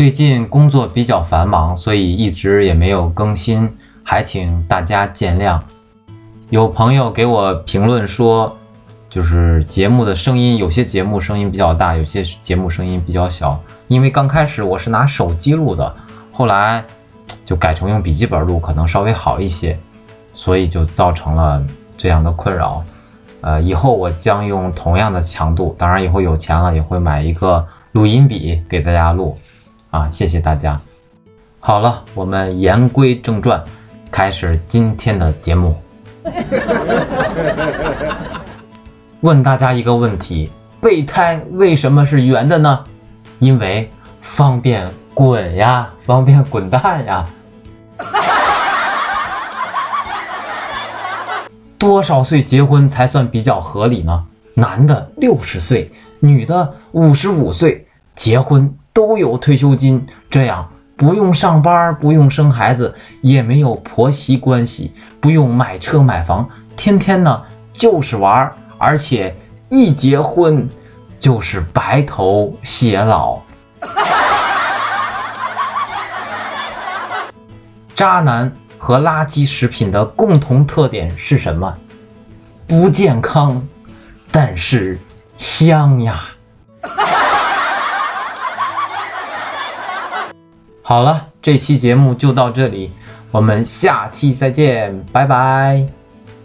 最近工作比较繁忙，所以一直也没有更新，还请大家见谅。有朋友给我评论说，就是节目的声音，有些节目声音比较大，有些节目声音比较小。因为刚开始我是拿手机录的，后来就改成用笔记本录，可能稍微好一些，所以就造成了这样的困扰。呃，以后我将用同样的强度，当然以后有钱了也会买一个录音笔给大家录。啊，谢谢大家。好了，我们言归正传，开始今天的节目。问大家一个问题：备胎为什么是圆的呢？因为方便滚呀，方便滚蛋呀。多少岁结婚才算比较合理呢？男的六十岁，女的五十五岁结婚都有退休金，这样。不用上班，不用生孩子，也没有婆媳关系，不用买车买房，天天呢就是玩，而且一结婚就是白头偕老。渣男和垃圾食品的共同特点是什么？不健康，但是香呀。好了，这期节目就到这里，我们下期再见，拜拜。